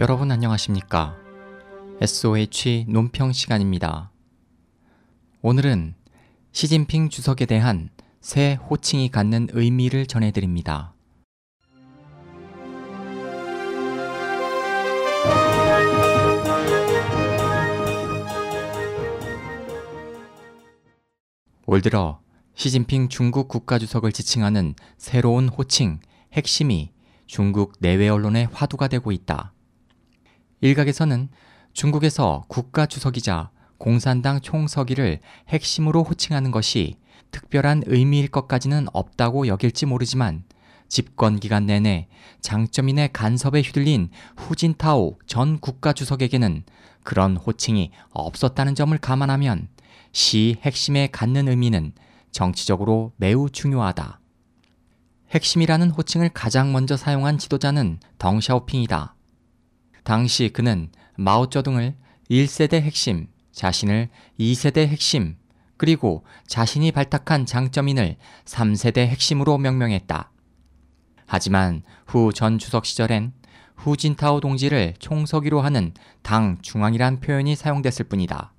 여러분 안녕하십니까? SOH 논평 시간입니다. 오늘은 시진핑 주석에 대한 새 호칭이 갖는 의미를 전해드립니다. 올 들어 시진핑 중국 국가주석을 지칭하는 새로운 호칭, 핵심이 중국 내외 언론의 화두가 되고 있다. 일각에서는 중국에서 국가 주석이자 공산당 총서기를 핵심으로 호칭하는 것이 특별한 의미일 것까지는 없다고 여길지 모르지만 집권 기간 내내 장점인의 간섭에 휘둘린 후진타오 전 국가 주석에게는 그런 호칭이 없었다는 점을 감안하면 시 핵심에 갖는 의미는 정치적으로 매우 중요하다. 핵심이라는 호칭을 가장 먼저 사용한 지도자는 덩샤오핑이다. 당시 그는 마오쩌둥을 1세대 핵심, 자신을 2세대 핵심, 그리고 자신이 발탁한 장점인을 3세대 핵심으로 명명했다. 하지만 후 전 주석 시절엔 후진타오 동지를 총서기로 하는 당 중앙이란 표현이 사용됐을 뿐이다.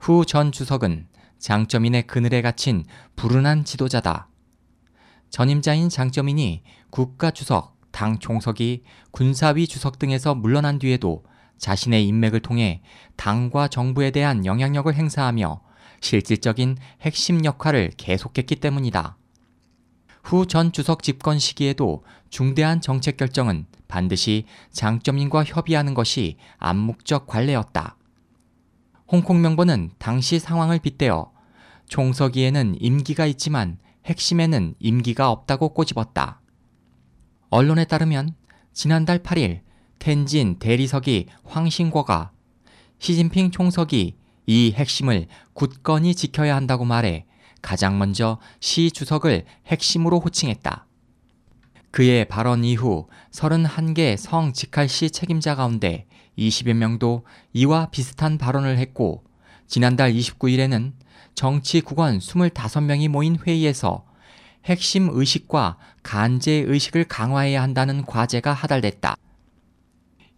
후 전 주석은 장점인의 그늘에 갇힌 불운한 지도자다. 전임자인 장점인이 국가 주석, 당 총석이 군사위 주석 등에서 물러난 뒤에도 자신의 인맥을 통해 당과 정부에 대한 영향력을 행사하며 실질적인 핵심 역할을 계속했기 때문이다. 후 전 주석 집권 시기에도 중대한 정책 결정은 반드시 장점인과 협의하는 것이 암묵적 관례였다. 홍콩 명보는 당시 상황을 빗대어 총서기에는 임기가 있지만 핵심에는 임기가 없다고 꼬집었다. 언론에 따르면 지난달 8일 텐진 대리석이 황신궈가 시진핑 총석이 이 핵심을 굳건히 지켜야 한다고 말해 가장 먼저 시 주석을 핵심으로 호칭했다. 그의 발언 이후 31개 성 직할시 책임자 가운데 20여 명도 이와 비슷한 발언을 했고 지난달 29일에는 정치 국원 25명이 모인 회의에서 핵심 의식과 간제 의식을 강화해야 한다는 과제가 하달됐다.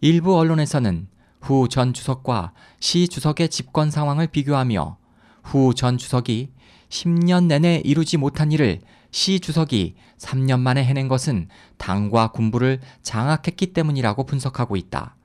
일부 언론에서는 후 전 주석과 시 주석의 집권 상황을 비교하며 후 전 주석이 10년 내내 이루지 못한 일을 시 주석이 3년 만에 해낸 것은 당과 군부를 장악했기 때문이라고 분석하고 있다.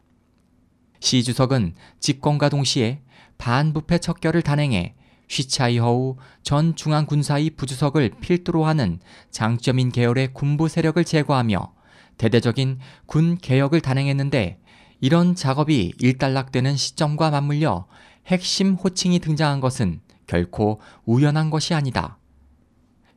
시 주석은 집권과 동시에 반부패 척결을 단행해 쉬차이허우 전 중앙군사위 부주석을 필두로 하는 장점인 계열의 군부 세력을 제거하며 대대적인 군 개혁을 단행했는데 이런 작업이 일단락되는 시점과 맞물려 핵심 호칭이 등장한 것은 결코 우연한 것이 아니다.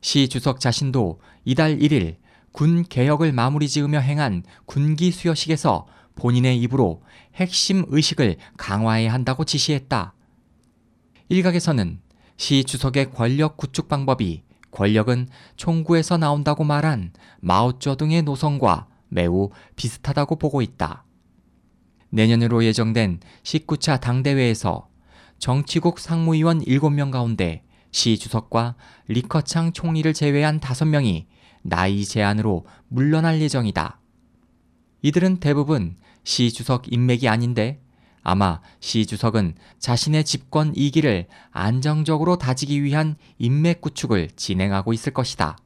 시 주석 자신도 이달 1일 군 개혁을 마무리 지으며 행한 군기 수여식에서 본인의 입으로 핵심 의식을 강화해야 한다고 지시했다. 일각에서는 시 주석의 권력 구축 방법이 권력은 총구에서 나온다고 말한 마오쩌둥의 노선과 매우 비슷하다고 보고 있다. 내년으로 예정된 19차 당대회에서 정치국 상무위원 7명 가운데 시 주석과 리커창 총리를 제외한 5명이 나이 제한으로 물러날 예정이다. 이들은 대부분 시 주석 인맥이 아닌데 아마 시 주석은 자신의 집권 2기를 안정적으로 다지기 위한 인맥 구축을 진행하고 있을 것이다.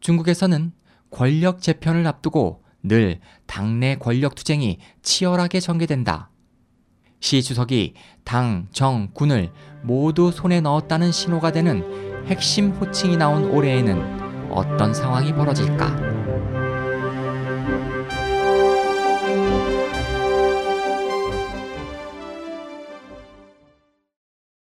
중국에서는 권력 재편을 앞두고 늘 당내 권력 투쟁이 치열하게 전개된다. 시 주석이 당, 정, 군을 모두 손에 넣었다는 신호가 되는 핵심 호칭이 나온 올해에는 어떤 상황이 벌어질까?